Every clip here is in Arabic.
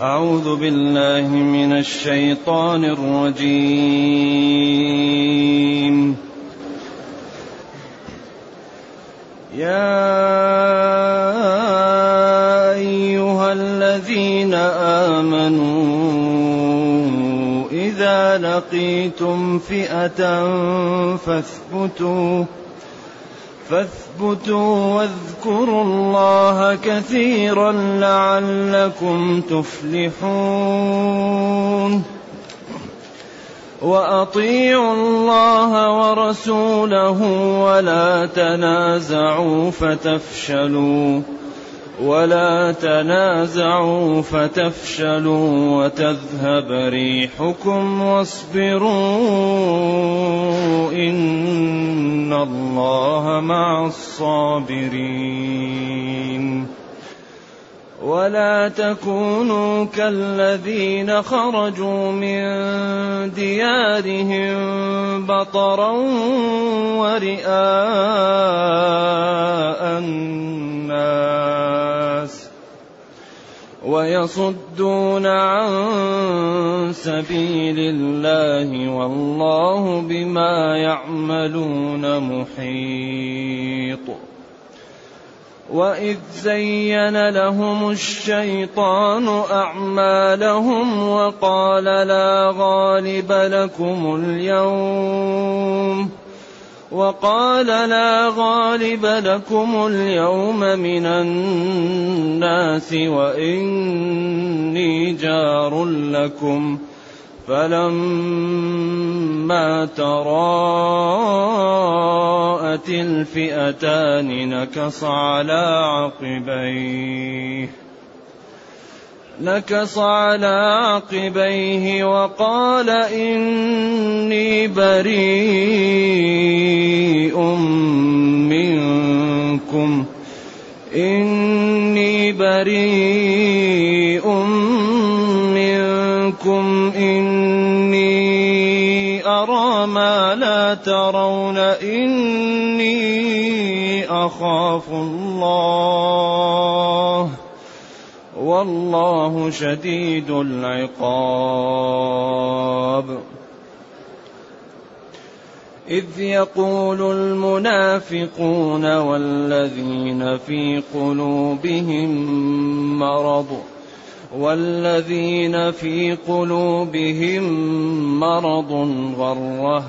أعوذ بالله من الشيطان الرجيم. يا أيها الذين آمنوا إذا لقيتم فئة فاثبتوا فاثبتوا واذكروا الله كثيرا لعلكم تفلحون. وأطيعوا الله ورسوله ولا تنازعوا فتفشلوا. ولا تنازعوا فتفشلوا وتذهب ريحكم واصبروا إن الله مع الصابرين. ولا تكونوا كالذين خرجوا من ديارهم بطرا ورئاء الناس ويصدون عن سبيل الله والله بما يعملون محيط. وإذ زين لهم الشيطان أعمالهم وقال لا غالب لكم اليوم. وقال لا غالب لكم اليوم من الناس وإني جار لكم فلما تراءت الفئتان نكص على عقبيه نكص على عقبيه وقال إني بريء منكم. إني بريء منكم. إني أرى ما لا ترون. إني أخاف الله. والله شديد العقاب. إذ يقول المنافقون والذين في قلوبهم مرض والذين في قلوبهم مرض غر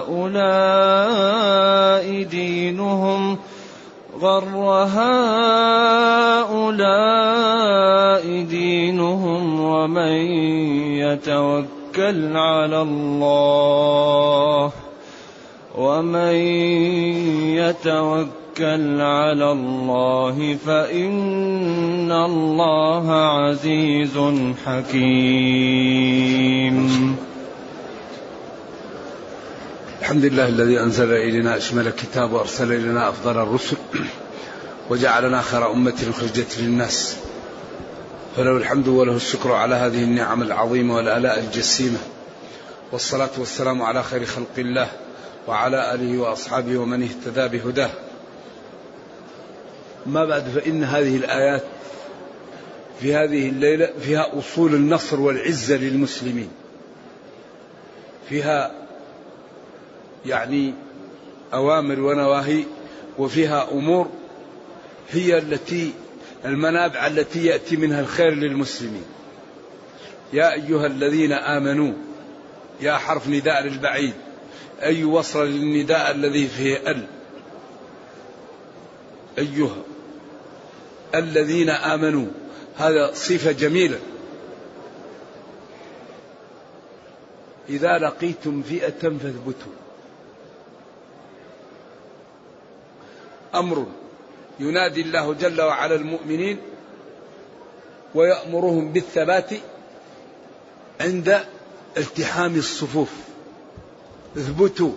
هؤلاء دينهم غر هؤلاء دينهم ومن يتوكل على الله ومن يتوكل على الله فإن الله عزيز حكيم الحمد لله الذي أنزل إلينا أشمل الكتاب وأرسل إلينا أفضل الرسل وجعلنا خير أمة أخرجت للناس. فله الحمد وله الشكر على هذه النعم العظيمة والآلاء الجسيمة. والصلاة والسلام على خير خلق الله وعلى آله وأصحابه ومن اهتدى بهداه. ما بعد فإن هذه الآيات في هذه الليلة فيها أصول النصر والعزة للمسلمين. فيها يعني أوامر ونواهي وفيها أمور هي التي المنابع التي يأتي منها الخير للمسلمين. يا أيها الذين آمنوا يا حرف نداء للبعيد أي وصل للنداء الذي فيه ال. أيها الذين آمنوا هذا صفة جميلة. إذا لقيتم فئة فاثبتوا. أمر ينادي الله جل وعلا المؤمنين ويأمرهم بالثبات عند التحام الصفوف. اثبتوا.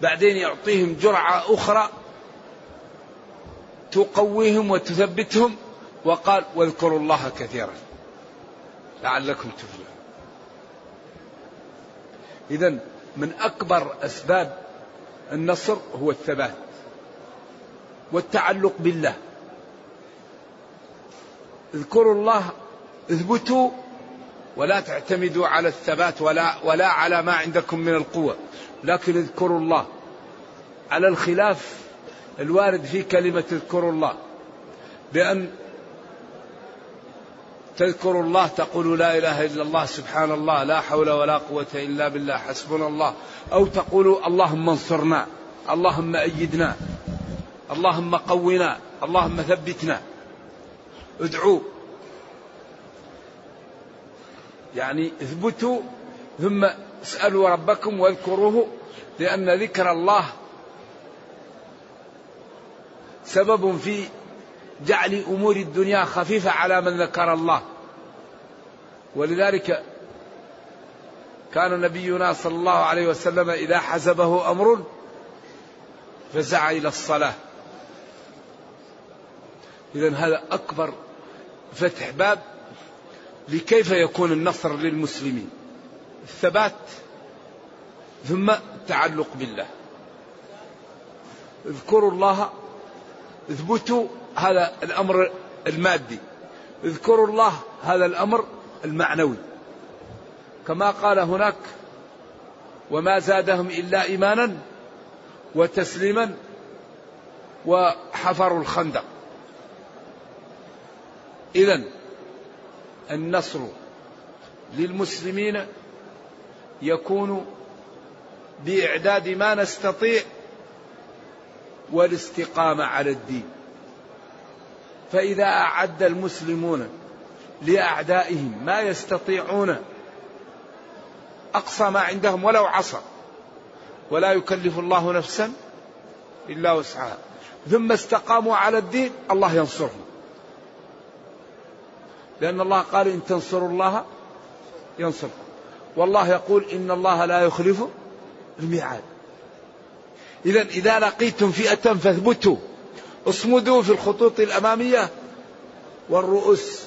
بعدين يعطيهم جرعة أخرى تقويهم وتثبتهم وقال واذكروا الله كثيرا لعلكم تفلحون. اذا من أكبر أسباب النصر هو الثبات. والتعلق بالله. اذكروا الله اثبتوا ولا تعتمدوا على الثبات ولا ولا على ما عندكم من القوة. لكن اذكروا الله. على الخلاف الوارد في كلمة اذكروا الله. بأن تذكروا الله تقول لا إله إلا الله سبحان الله لا حول ولا قوة إلا بالله حسبنا الله. أو تقول اللهم انصرنا اللهم أيدنا. اللهم قونا اللهم ثبتنا. ادعوا يعني اثبتوا ثم اسألوا ربكم واذكروه لأن ذكر الله سبب في جعل أمور الدنيا خفيفة على من ذكر الله. ولذلك كان نبينا صلى الله عليه وسلم إذا حزبه أمر فزع إلى الصلاة. إذا هذا أكبر فتح باب لكيف يكون النصر للمسلمين. الثبات ثم التعلق بالله. اذكروا الله اثبتوا هذا الأمر المادي. اذكروا الله هذا الأمر المعنوي. كما قال هناك وما زادهم إلا إيمانا وتسليما وحفروا الخندق. اذا النصر للمسلمين يكون بإعداد ما نستطيع والاستقامة على الدين. فإذا أعد المسلمون لأعدائهم ما يستطيعون أقصى ما عندهم ولو عصى ولا يكلف الله نفسا إلا وسعها. ثم استقاموا على الدين الله ينصرهم. لأن الله قال إن تنصروا الله ينصركم. والله يقول إن الله لا يخلف الميعاد. إذا إذا لقيتم فئة فاثبتوا. اصمدوا في الخطوط الأمامية والرؤوس.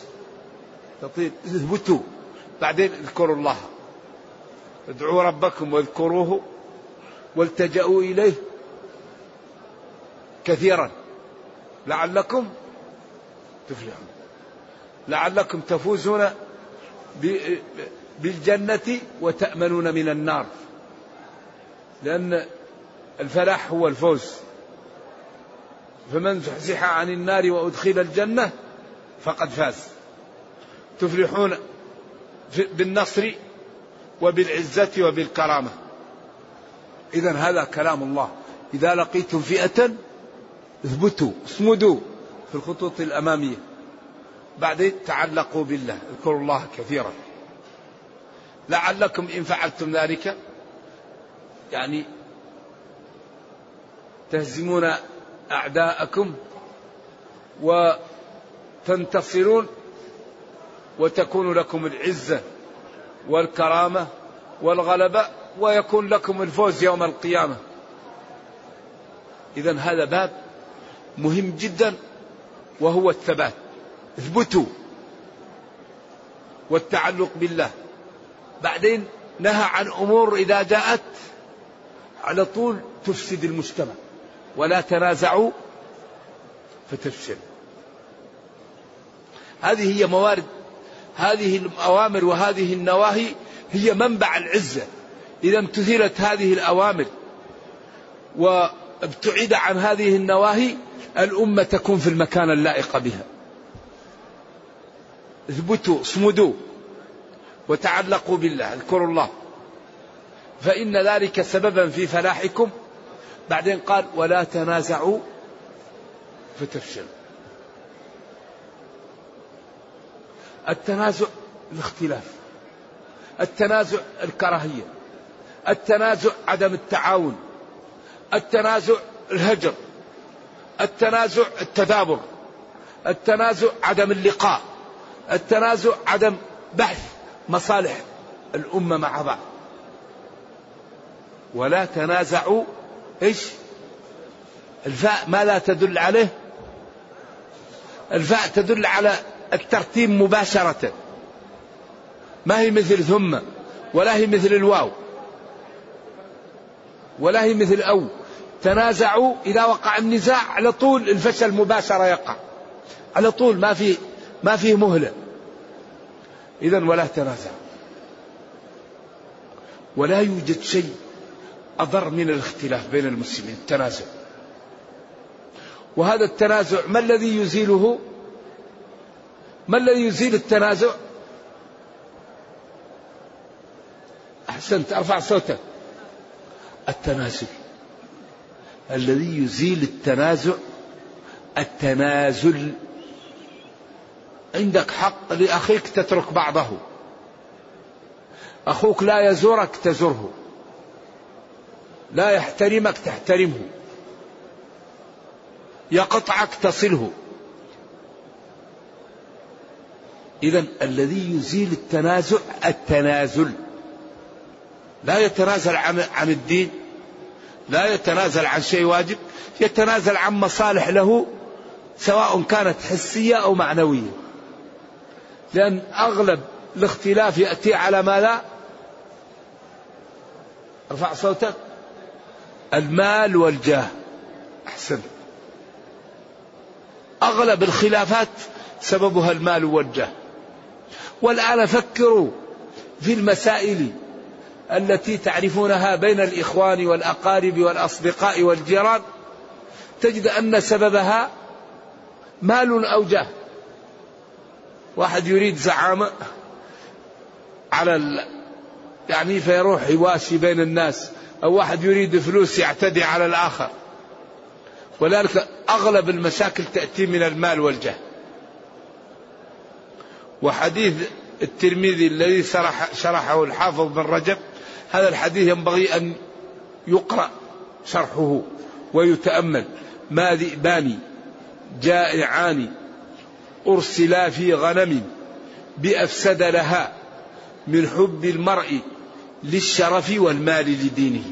تطير اثبتوا. بعدين اذكروا الله. ادعوا ربكم واذكروه والتجأوا إليه كثيرا. لعلكم تفلحون. لعلكم تفوزون بالجنة وتأمنون من النار. لأن الفلاح هو الفوز. فمن زحزح عن النار وأدخل الجنة فقد فاز. تفلحون بالنصر وبالعزة وبالكرامة. إذا هذا كلام الله. إذا لقيتم فئة اثبتوا اصمدوا في الخطوط الأمامية. بعدين تعلقوا بالله. اذكروا الله كثيرا. لعلكم إن فعلتم ذلك يعني تهزمون أعداءكم وتنتصرون وتكون لكم العزة والكرامة والغلبة ويكون لكم الفوز يوم القيامة. إذا هذا باب مهم جدا وهو الثبات. اثبتوا والتعلق بالله. بعدين نهى عن أمور إذا جاءت على طول تفسد المجتمع. ولا تنازعوا فتفشل. هذه هي موارد هذه الأوامر وهذه النواهي هي منبع العزة. إذا امتثلت هذه الأوامر وابتعد عن هذه النواهي الأمة تكون في المكان اللائق بها. اثبتوا اصمدوا. وتعلقوا بالله اذكروا الله. فإن ذلك سببا في فلاحكم. بعدين قال ولا تنازعوا فتفشلوا التنازع الاختلاف. التنازع الكراهية. التنازع عدم التعاون. التنازع الهجر. التنازع التدابر. التنازع عدم اللقاء. التنازع عدم بحث مصالح الأمة مع بعض. ولا تنازعوا إيش؟ الفاء ما لا تدل عليه. الفاء تدل على الترتيب مباشرة. ما هي مثل ثم ولا هي مثل الواو ولا هي مثل أو. تنازعوا إذا وقع النزاع على طول الفشل مباشرة يقع. على طول ما في ما فيه مهلة. إذا ولا تنازع. ولا يوجد شيء أضر من الاختلاف بين المسلمين. التنازع وهذا التنازع ما الذي يزيله؟ ما الذي يزيل التنازع؟ أحسنت أرفع صوتك. التنازل الذي يزيل التنازع التنازل عندك حق لأخيك تترك بعضه. أخوك لا يزورك تزره لا يحترمك تحترمه. يقطعك تصله. إذا الذي يزيل التنازع التنازل. لا يتنازل عن عن الدين. لا يتنازل عن شيء واجب. يتنازل عن مصالح له سواء كانت حسية أو معنوية. لأن أغلب الاختلاف يأتي على ما لا؟ ارفع صوتك. المال والجاه. أحسن. أغلب الخلافات سببها المال والجاه. والآن فكروا في المسائل التي تعرفونها بين الإخوان والأقارب والأصدقاء والجيران. تجد أن سببها مال أو جاه. واحد يريد زعامة على ال... يعني فيروح يواسي بين الناس أو واحد يريد فلوس يعتدي على الآخر. ولذلك أغلب المشاكل تأتي من المال والجاه وحديث الترمذي الذي شرح شرحه الحافظ بن رجب هذا الحديث ينبغي أن يقرأ شرحه ويتأمل. ما ذئبان جائعان أرسلا في غنم بأفسد لها من حب المرء للشرف والمال لدينه.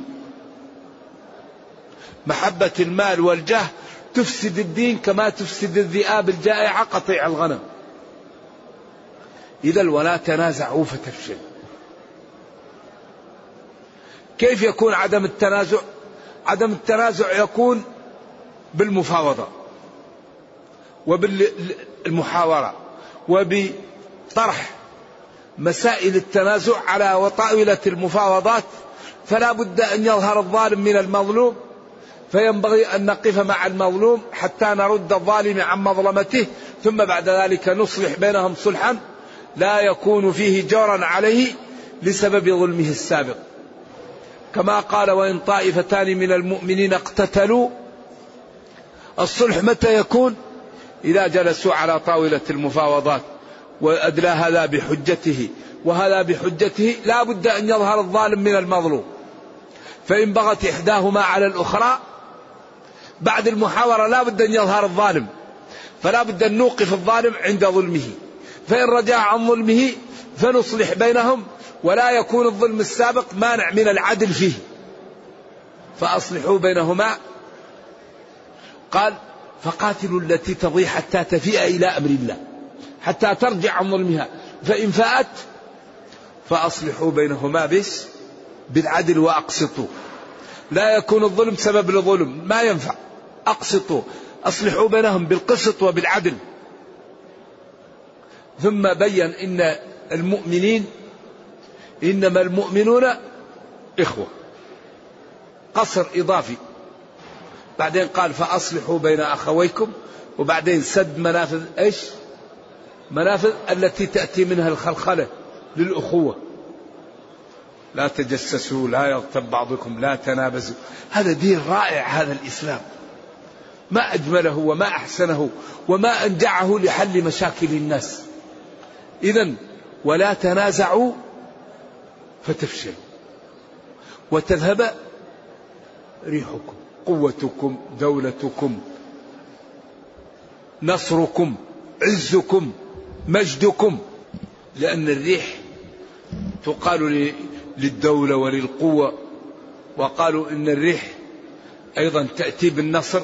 محبة المال والجاه تفسد الدين كما تفسد الذئاب الجائعة قطيع الغنم. إذا ولا تنازعوا فتفشل. كيف يكون عدم التنازع؟ عدم التنازع يكون بالمفاوضة. وبالمحاورة وبطرح مسائل التنازع على وطاولة المفاوضات فلا بد أن يظهر الظالم من المظلوم فينبغي أن نقف مع المظلوم حتى نرد الظالم عن مظلمته ثم بعد ذلك نصلح بينهم صلحا لا يكون فيه جورا عليه لسبب ظلمه السابق. كما قال وإن طائفتان من المؤمنين اقتتلوا الصلح متى يكون؟ إذا جلسوا على طاولة المفاوضات وأدلى هذا بحجته وهذا بحجته لا بد أن يظهر الظالم من المظلوم. فإن بغت إحداهما على الأخرى بعد المحاورة لا بد أن يظهر الظالم. فلا بد أن نوقف الظالم عند ظلمه. فإن رجع عن ظلمه فنصلح بينهم ولا يكون الظلم السابق مانع من العدل فيه. فأصلحوا بينهما. قال فقاتلوا التي تضي حتى تفيء إلى أمر الله حتى ترجع عن ظلمها. فإن فاءت فأصلحوا بينهما بس بالعدل وأقسطوا. لا يكون الظلم سبب لظلم ما ينفع. أقسطوا أصلحوا بينهم بالقسط وبالعدل. ثم بين إن المؤمنين إنما المؤمنون إخوة. قصر إضافي. بعدين قال فأصلحوا بين أخويكم وبعدين سد منافذ إيش؟ منافذ التي تأتي منها الخلخلة للأخوة. لا تجسسوا لا يغتب بعضكم لا تنابزوا. هذا دين رائع هذا الإسلام. ما أجمله وما أحسنه وما أنجعه لحل مشاكل الناس. إذا ولا تنازعوا فتفشلوا. وتذهب ريحكم. قوتكم دولتكم نصركم عزكم مجدكم. لأن الريح تقال للدولة وللقوة وقالوا إن الريح أيضا تأتي بالنصر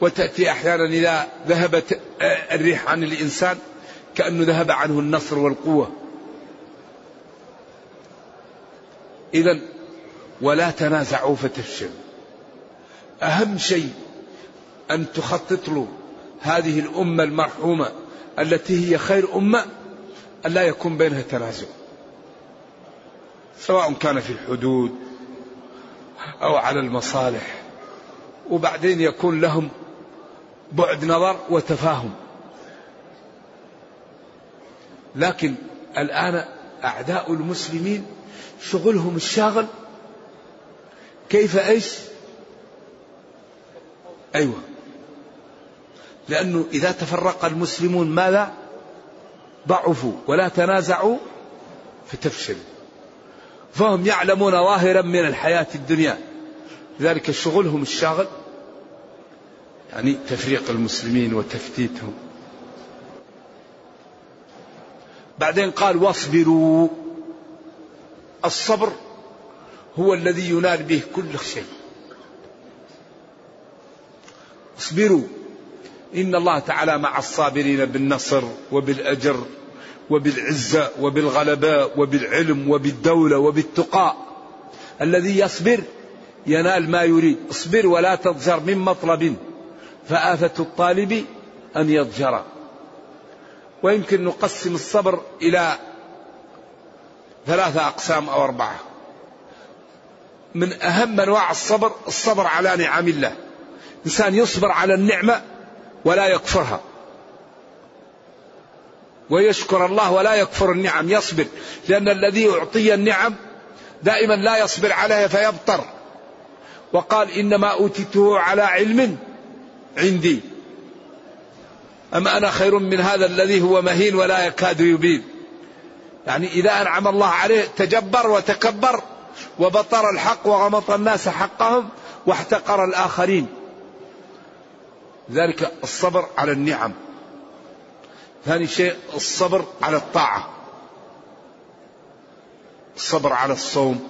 وتأتي أحيانا إذا ذهبت الريح عن الإنسان كأنه ذهب عنه النصر والقوة. إذا ولا تنازعوا فتفشل أهم شيء أن تخطط له هذه الأمة المرحومة التي هي خير أمة أن لا يكون بينها تنازع سواء كان في الحدود أو على المصالح وبعدين يكون لهم بعد نظر وتفاهم لكن الآن أعداء المسلمين شغلهم الشاغل كيف إيش؟ أيوه. لأنه إذا تفرق المسلمون ماذا؟ ضعفوا ولا تنازعوا فتفشلوا فهم يعلمون ظاهرا من الحياة الدنيا. لذلك شغلهم الشاغل يعني تفريق المسلمين وتفتيتهم. بعدين قال واصبروا. الصبر هو الذي ينال به كل شيء. اصبروا. إن الله تعالى مع الصابرين بالنصر وبالأجر وبالعزة وبالغلباء وبالعلم وبالدولة وبالتقاء. الذي يصبر ينال ما يريد. اصبر ولا تضجر من مطلب. فآفة الطالب أن يضجر ويمكن نقسم الصبر إلى ثلاثة أقسام أو أربعة. من أهم أنواع الصبر الصبر على نعم الله. إنسان يصبر على النعمة ولا يكفرها. ويشكر الله ولا يكفر النعم يصبر. لأن الذي أعطي النعم دائما لا يصبر عليها فيبطر. وقال إنما أوتيته على علم عندي. أما أنا خير من هذا الذي هو مهين ولا يكاد يبين. يعني إذا أنعم الله عليه تجبر وتكبر وبطر الحق وغمط الناس حقهم واحتقر الآخرين. ذلك الصبر على النعم. ثاني شيء الصبر على الطاعة. الصبر على الصوم.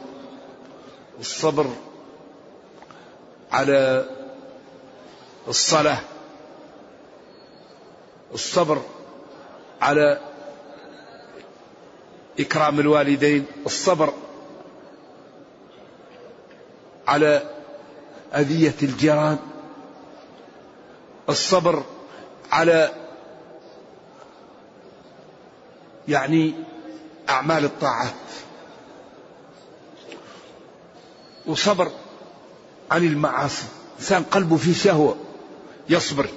الصبر على الصلاة. الصبر على إكرام الوالدين. الصبر على أذية الجيران. الصبر على يعني أعمال الطاعات. وصبر عن المعاصي. إنسان قلبه فيه شهوة يصبر.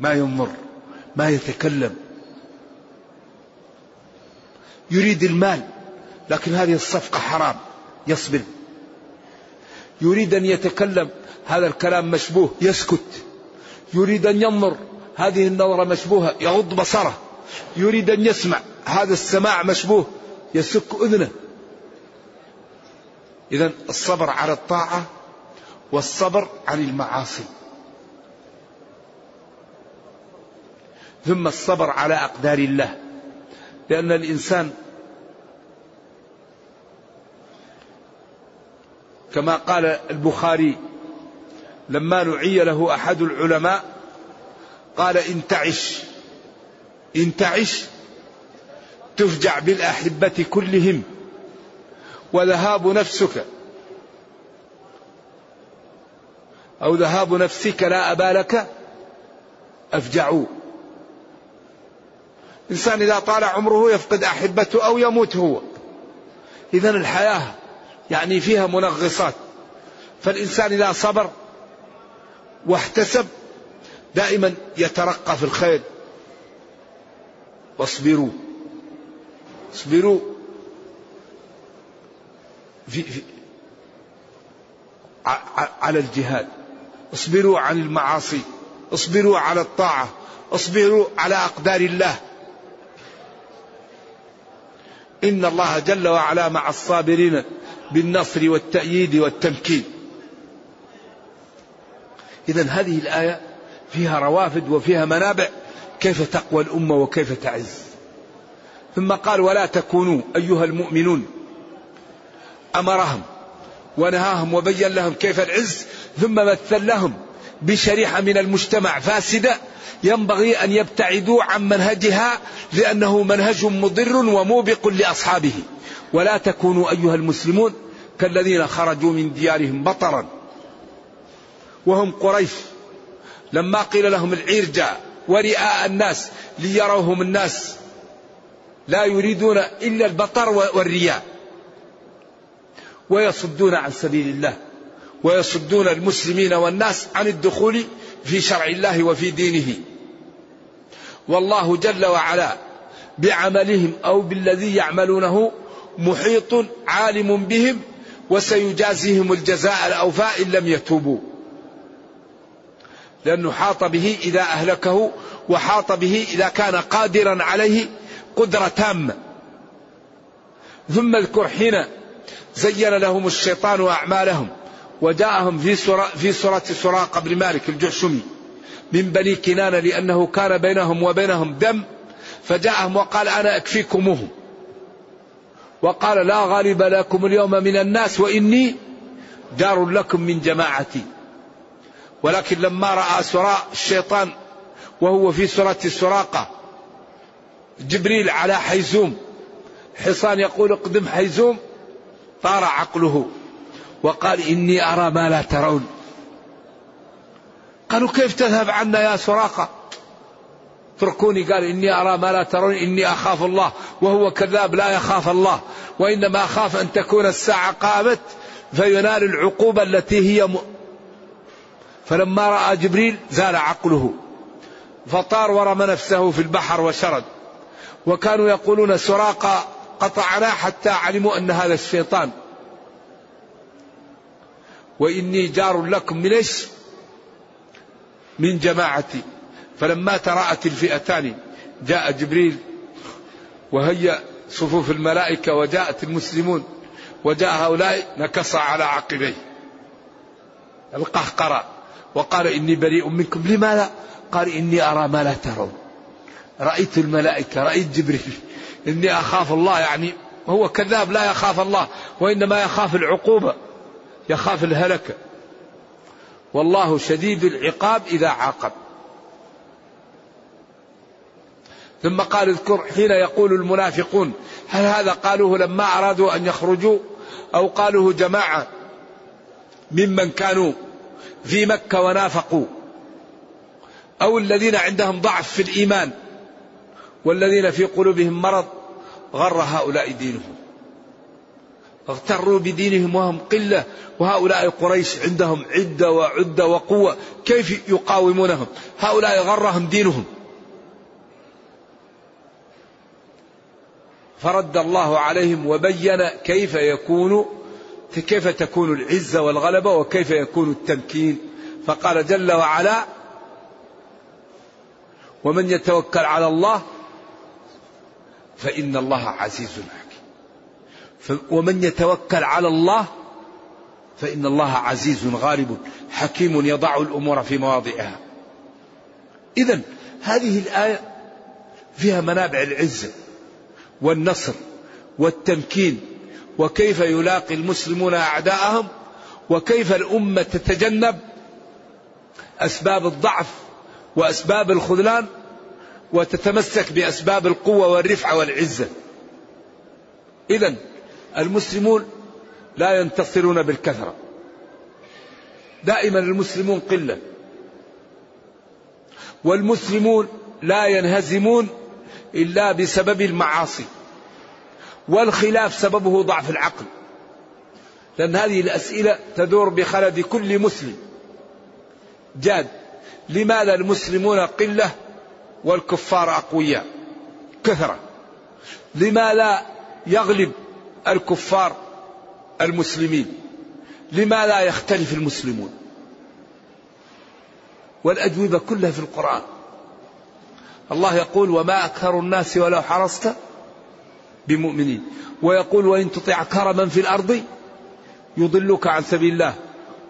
ما ينظر ما يتكلم. يريد المال لكن هذه الصفقة حرام يصبر. يريد أن يتكلم هذا الكلام مشبوه يسكت. يريد أن ينظر هذه النظرة مشبوهة يغض بصره. يريد أن يسمع هذا السماع مشبوه يسك أذنه. إذا الصبر على الطاعة والصبر عن المعاصي. ثم الصبر على أقدار الله. لأن الإنسان كما قال البخاري لما نعي له أحد العلماء قال إن تعش إن تعش تفجع بالأحبة كلهم وذهاب نفسك. أو ذهاب نفسك لا أبا لك افجعوا إنسان إذا طال عمره يفقد أحبته أو يموت هو. اذا الحياة يعني فيها منغصات. فالإنسان إذا صبر واحتسب دائما يترقى في الخير. واصبروا. اصبروا. في, في على الجهاد. اصبروا عن المعاصي. اصبروا على الطاعة. اصبروا على أقدار الله. إن الله جل وعلا مع الصابرين. بالنصر والتأييد والتمكين. إذا هذه الآية فيها روافد وفيها منابع كيف تقوى الأمة وكيف تعز. ثم قال ولا تكونوا أيها المؤمنون أمرهم ونهاهم وبين لهم كيف العز ثم مثل لهم بشريحة من المجتمع فاسدة ينبغي أن يبتعدوا عن منهجها لأنه منهج مضر وموبق لأصحابه. ولا تكونوا أيها المسلمون كالذين خرجوا من ديارهم بطرا. وهم قريش. لما قيل لهم العير جاء ورئاء الناس ليروهم الناس لا يريدون إلا البطر والرياء. ويصدون عن سبيل الله ويصدون المسلمين والناس عن الدخول في شرع الله وفي دينه. والله جل وعلا بعملهم أو بالذي يعملونه محيط عالم بهم وسيجازيهم الجزاء الاوفى إن لم يتوبوا. لأنه حاط به إذا أهلكه وحاط به إذا كان قادرا عليه قدرة تامة. ثم اذكر حين زين لهم الشيطان أعمالهم وجاءهم في سورة في سورة سراقة بن مالك الجحشمي من بني كنانة لأنه كان بينهم وبينهم دم فجاءهم وقال أنا أكفيكموه. وقال لا غالب لكم اليوم من الناس وإني جار لكم من جماعتي. ولكن لما رأى سراء الشيطان وهو في سورة السراقة جبريل على حيزوم حصان يقول اقدم حيزوم طار عقله وقال إني أرى ما لا ترون. قالوا كيف تذهب عنا يا سراقة؟ اتركوني. قال إني أرى ما لا ترون إني أخاف الله وهو كذاب لا يخاف الله وإنما أخاف أن تكون الساعة قامت فينال العقوبة التي هي م... فلما رأى جبريل زال عقله فطار ورمى نفسه في البحر وشرد وكانوا يقولون سراقة قطعنا حتى علموا أن هذا الشيطان. وإني جار لكم من إيش؟ من جماعتي. فلما تراءت الفئتان جاء جبريل وهيأ صفوف الملائكة وجاءت المسلمون وجاء هؤلاء نكص على عقبيه. القهقرة. وقال إني بريء منكم. لماذا قال إني أرى ما لا ترون. رأيت الملائكة رأيت جبريل. إني أخاف الله يعني هو كذاب لا يخاف الله وإنما يخاف العقوبة يخاف الهلكة. والله شديد العقاب إذا عاقب. ثم قال اذكر حين يقول المنافقون هل هذا قالوه لما أرادوا أن يخرجوا؟ أو قالوه جماعة ممن كانوا في مكة ونافقوا؟ أو الذين عندهم ضعف في الإيمان والذين في قلوبهم مرض غر هؤلاء دينهم. اغتروا بدينهم وهم قلة وهؤلاء قريش عندهم عدة وعدة وقوة كيف يقاومونهم؟ هؤلاء غرهم دينهم. فرد الله عليهم وبين كيف يكون كيف تكون العزة والغلبة وكيف يكون التمكين. فقال جل وعلا ومن يتوكل على الله فإن الله عزيز حكيم. ومن يتوكل على الله فإن الله عزيز غالب حكيم يضع الأمور في مواضعها. إذا هذه الآية فيها منابع العزة. والنصر والتمكين وكيف يلاقي المسلمون أعداءهم وكيف الأمة تتجنب أسباب الضعف وأسباب الخذلان وتتمسك بأسباب القوة والرفعة والعزة. إذا المسلمون لا ينتصرون بالكثرة. دائما المسلمون قلة والمسلمون لا ينهزمون إلا بسبب المعاصي. والخلاف سببه ضعف العقل. لأن هذه الأسئلة تدور بخلد كل مسلم. جاد لماذا المسلمون قلة والكفار أقوياء؟ كثرة. لما لا يغلب الكفار المسلمين؟ لما لا يختلف المسلمون؟ والأجوبة كلها في القرآن. الله يقول وما أكثر الناس ولو حرصت بمؤمنين. ويقول وإن تطع كرما في الأرض يضلك عن سبيل الله.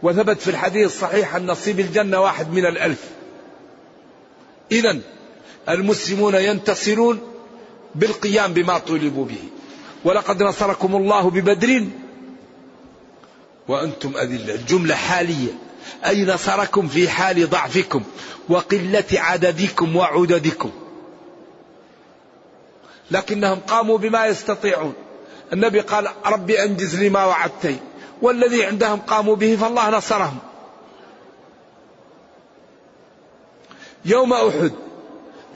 وثبت في الحديث الصحيح أن نصيب الجنة واحد من الألف. إذا المسلمون ينتصرون بالقيام بما طولبوا به. ولقد نصركم الله ببدر وأنتم أذلة. الجملة حالية. أي نصركم في حال ضعفكم وقلة عددكم وعددكم؟ لكنهم قاموا بما يستطيعون. النبي قال ربي أنجز لي ما وعدتني. والذي عندهم قاموا به فالله نصرهم. يوم أحد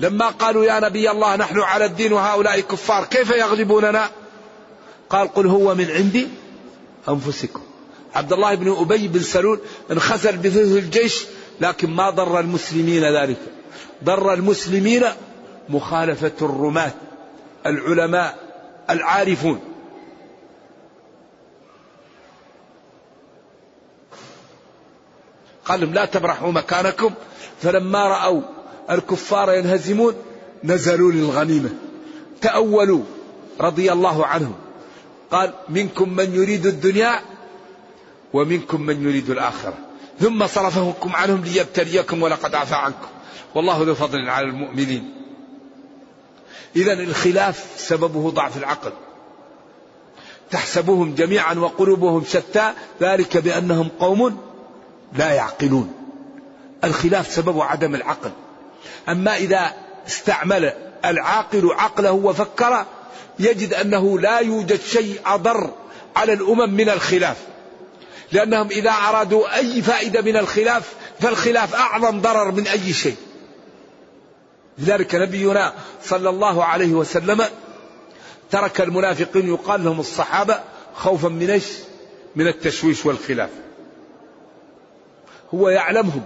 لما قالوا يا نبي الله نحن على الدين وهؤلاء كفار كيف يغلبوننا؟ قال قل هو من عندي أنفسكم. عبد الله بن أبي بن سلول انخزل بثلث الجيش لكن ما ضر المسلمين ذلك. ضر المسلمين مخالفة الرماة العلماء العارفون. قال لهم لا تبرحوا مكانكم فلما رأوا الكفار ينهزمون نزلوا للغنيمة. تأولوا رضي الله عنهم. قال منكم من يريد الدنيا ومنكم من يريد الآخرة ثم صرفهم عنهم ليبتليكم ولقد عفى عنكم. والله ذو فضل على المؤمنين. إذا الخلاف سببه ضعف العقل. تحسبهم جميعا وقلوبهم شتى ذلك بأنهم قوم لا يعقلون. الخلاف سببه عدم العقل. أما إذا استعمل العاقل عقله وفكر يجد أنه لا يوجد شيء أضر على الأمم من الخلاف. لأنهم إذا أرادوا أي فائدة من الخلاف فالخلاف أعظم ضرر من أي شيء لذلك نبينا صلى الله عليه وسلم ترك المنافقين يقال لهم الصحابة خوفا من إيش؟ من التشويش والخلاف. هو يعلمهم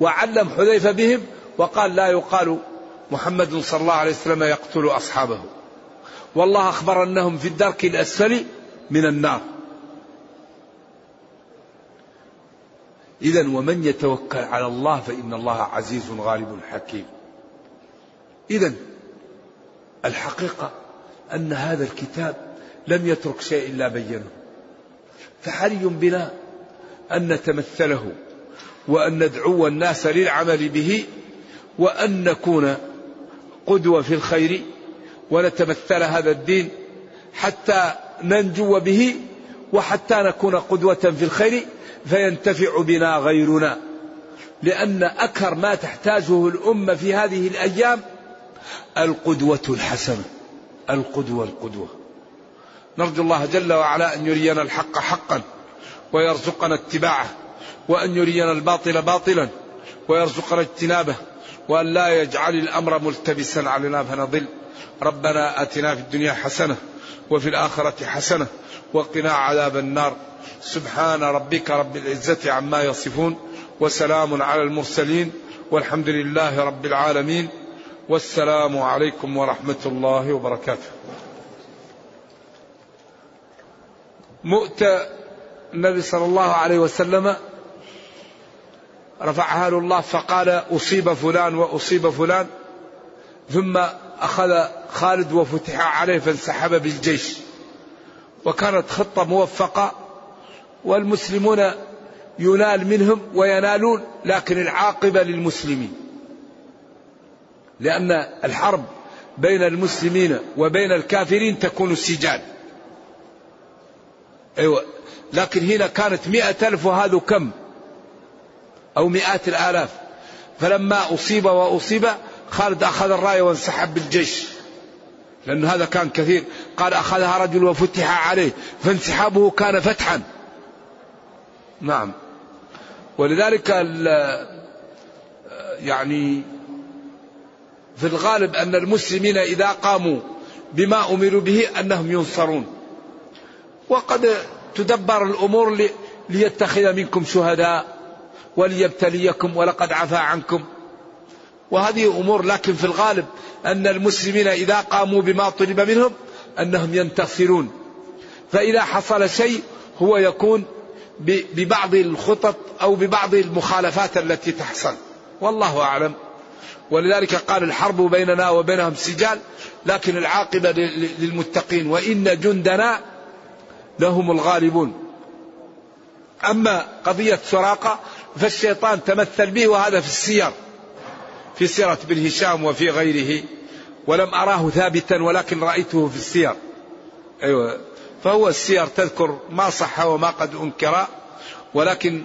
وعلم حذيفة بهم وقال لا يقال محمد صلى الله عليه وسلم يقتل أصحابه والله أخبر أنهم في الدرك الأسفل من النار إذا ومن يتوكل على الله فإن الله عزيز غالب حكيم. إذا الحقيقة أن هذا الكتاب لم يترك شيء إلا بينه. فحري بنا أن نتمثله وأن ندعو الناس للعمل به وأن نكون قدوة في الخير ونتمثل هذا الدين حتى ننجو به وحتى نكون قدوة في الخير فينتفع بنا غيرنا. لأن أكثر ما تحتاجه الأمة في هذه الأيام القدوة الحسنة. القدوة القدوة. نرجو الله جل وعلا أن يرينا الحق حقا ويرزقنا اتباعه وأن يرينا الباطل باطلا ويرزقنا اجتنابه وأن لا يجعل الأمر ملتبسا علينا فنضل. ربنا آتنا في الدنيا حسنة وفي الآخرة حسنة وقنا عذاب النار. سبحان ربك رب العزة عما يصفون وسلام على المرسلين والحمد لله رب العالمين. والسلام عليكم ورحمة الله وبركاته. مؤتى النبي صلى الله عليه وسلم رفعها له الله فقال أصيب فلان وأصيب فلان. ثم أخذ خالد وفتح عليه فانسحب بالجيش. وكانت خطة موفقة والمسلمون ينال منهم وينالون لكن العاقبة للمسلمين. لأن الحرب بين المسلمين وبين الكافرين تكون سجال. أيوة. لكن هنا كانت مئة ألف وهذا كم؟ أو مئات الآلاف. فلما أصيب وأصيب خالد أخذ الراية وانسحب بالجيش. لأن هذا كان كثير. قال أخذها رجل وفتح عليه فانسحابه كان فتحا. نعم. ولذلك يعني في الغالب أن المسلمين إذا قاموا بما أمروا به أنهم ينصرون. وقد تدبر الأمور ليتخذ منكم شهداء وليبتليكم ولقد عفى عنكم. وهذه أمور لكن في الغالب أن المسلمين إذا قاموا بما طلب منهم أنهم ينتصرون فإذا حصل شيء هو يكون ببعض الخطط أو ببعض المخالفات التي تحصل. والله أعلم. ولذلك قال الحرب بيننا وبينهم سجال لكن العاقبة للمتقين وإن جندنا لهم الغالبون. أما قضية سراقة فالشيطان تمثل به وهذا في السير في سيرة بن هشام وفي غيره. ولم أراه ثابتا ولكن رأيته في السير. أيوة. فهو السير تذكر ما صح وما قد أنكر ولكن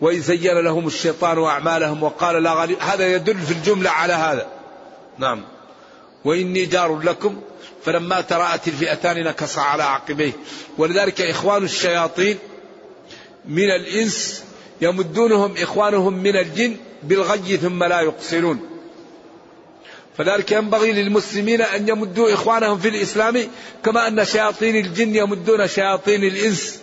وإن زين لهم الشيطان أعمالهم وقال لا غالب هذا يدل في الجملة على هذا. نعم. وإني جار لكم فلما تراءت الفئتان نكص على عقبيه. ولذلك إخوان الشياطين من الإنس يمدونهم إخوانهم من الجن بالغي ثم لا يقصرون. فذلك ينبغي للمسلمين أن يمدوا إخوانهم في الإسلام كما أن شياطين الجن يمدون شياطين الإنس.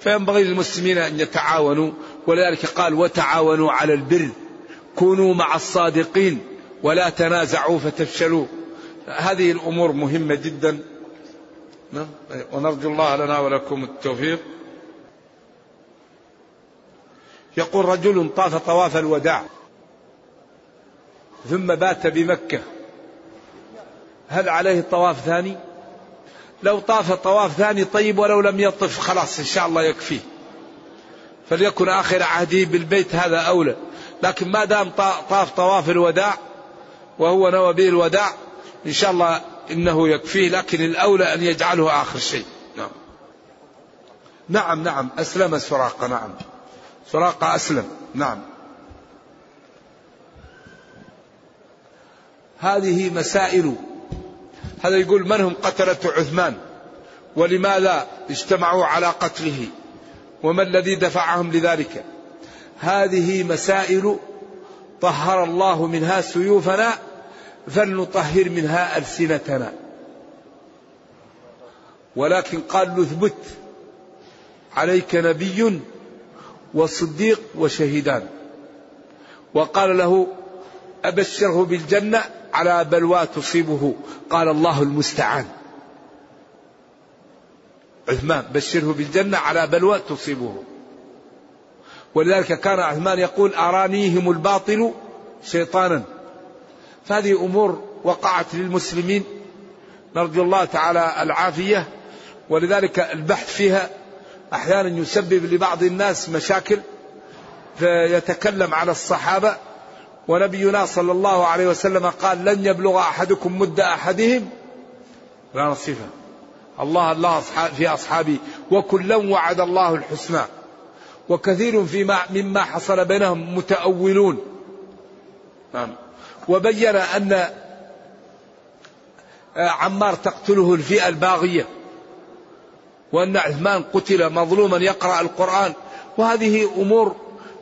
فينبغي للمسلمين أن يتعاونوا ولذلك قال وتعاونوا على البر كونوا مع الصادقين ولا تنازعوا فتفشلوا. هذه الأمور مهمة جدا. نعم. ونرجو الله لنا ولكم التوفيق. يقول رجل طاف طواف الوداع. ثم بات بمكة. هل عليه طواف ثاني؟ لو طاف طواف ثاني طيب ولو لم يطف خلاص إن شاء الله يكفيه فليكن آخر عهده بالبيت هذا أولى. لكن ما دام طاف طواف الوداع وهو نوى به الوداع إن شاء الله إنه يكفيه. لكن الأولى أن يجعله آخر شيء. نعم. نعم نعم. أسلم سراقة نعم. سراقة أسلم. نعم. هذه مسائل. هذا يقول من هم قتلة عثمان؟ ولماذا اجتمعوا على قتله؟ وما الذي دفعهم لذلك؟ هذه مسائل طهر الله منها سيوفنا فلنطهر منها ألسنتنا. ولكن قال اثبت عليك نبي وصديق وشهيدان. وقال له أبشره بالجنة على بلوى تصيبه. قال الله المستعان. عثمان بشره بالجنة على بلوى تصيبه. ولذلك كان عثمان يقول أرانيهم الباطل شيطانا. فهذه أمور وقعت للمسلمين نرجو الله تعالى العافية. ولذلك البحث فيها أحيانا يسبب لبعض الناس مشاكل فيتكلم على الصحابة. ونبينا صلى الله عليه وسلم قال لن يبلغ أحدكم مد أحدهم. لا نصيفه الله الله في أصحابي. وكلا وعد الله الحسنى. وكثير فيما مما حصل بينهم متأولون. نعم. وبين أن آه، عمار تقتله الفئة الباغية. وأن عثمان قتل مظلوما يقرأ القرآن. وهذه أمور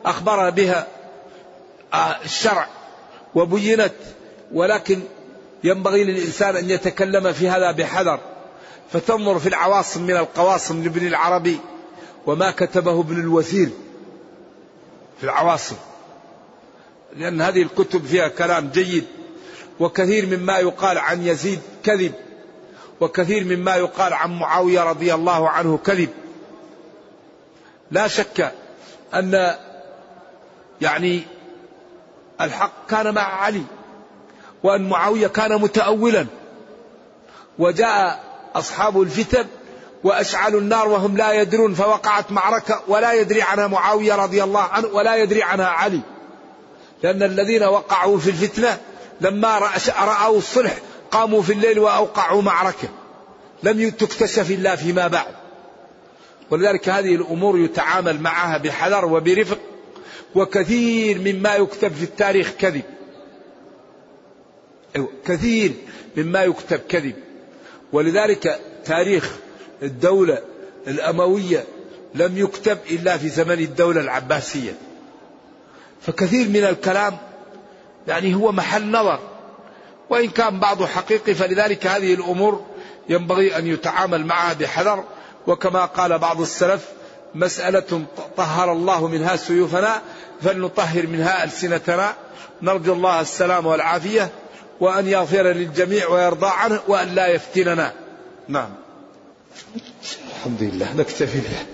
أخبر بها الشرع وبينت ولكن ينبغي للإنسان أن يتكلم في هذا بحذر. فتنظر في العواصم من القواصم لابن العربي وما كتبه ابن الوثير في العواصم. لأن هذه الكتب فيها كلام جيد وكثير مما يقال عن يزيد كذب وكثير مما يقال عن معاوية رضي الله عنه كذب. لا شك أن يعني الحق كان مع علي وأن معاوية كان متأولا. وجاء أصحاب الفتن وأشعلوا النار وهم لا يدرون فوقعت معركة ولا يدري عنها معاوية رضي الله عنه ولا يدري عنها علي. لأن الذين وقعوا في الفتنة لما رأوا الصلح قاموا في الليل وأوقعوا معركة. لم تكتشف إلا فيما بعد. ولذلك هذه الأمور يتعامل معها بحذر وبرفق. وكثير مما يكتب في التاريخ كذب. أيوة، كثير مما يكتب كذب. ولذلك تاريخ الدولة الأموية لم يكتب إلا في زمن الدولة العباسية. فكثير من الكلام يعني هو محل نظر. وإن كان بعضه حقيقي فلذلك هذه الأمور ينبغي أن يتعامل معها بحذر. وكما قال بعض السلف مسألة طهر الله منها سيوفنا فلنطهر منها ألسنتنا نرجو الله السلام والعافية وأن يغفر للجميع ويرضى عنه وأن لا يفتننا. نعم. الحمد لله نكتفي به.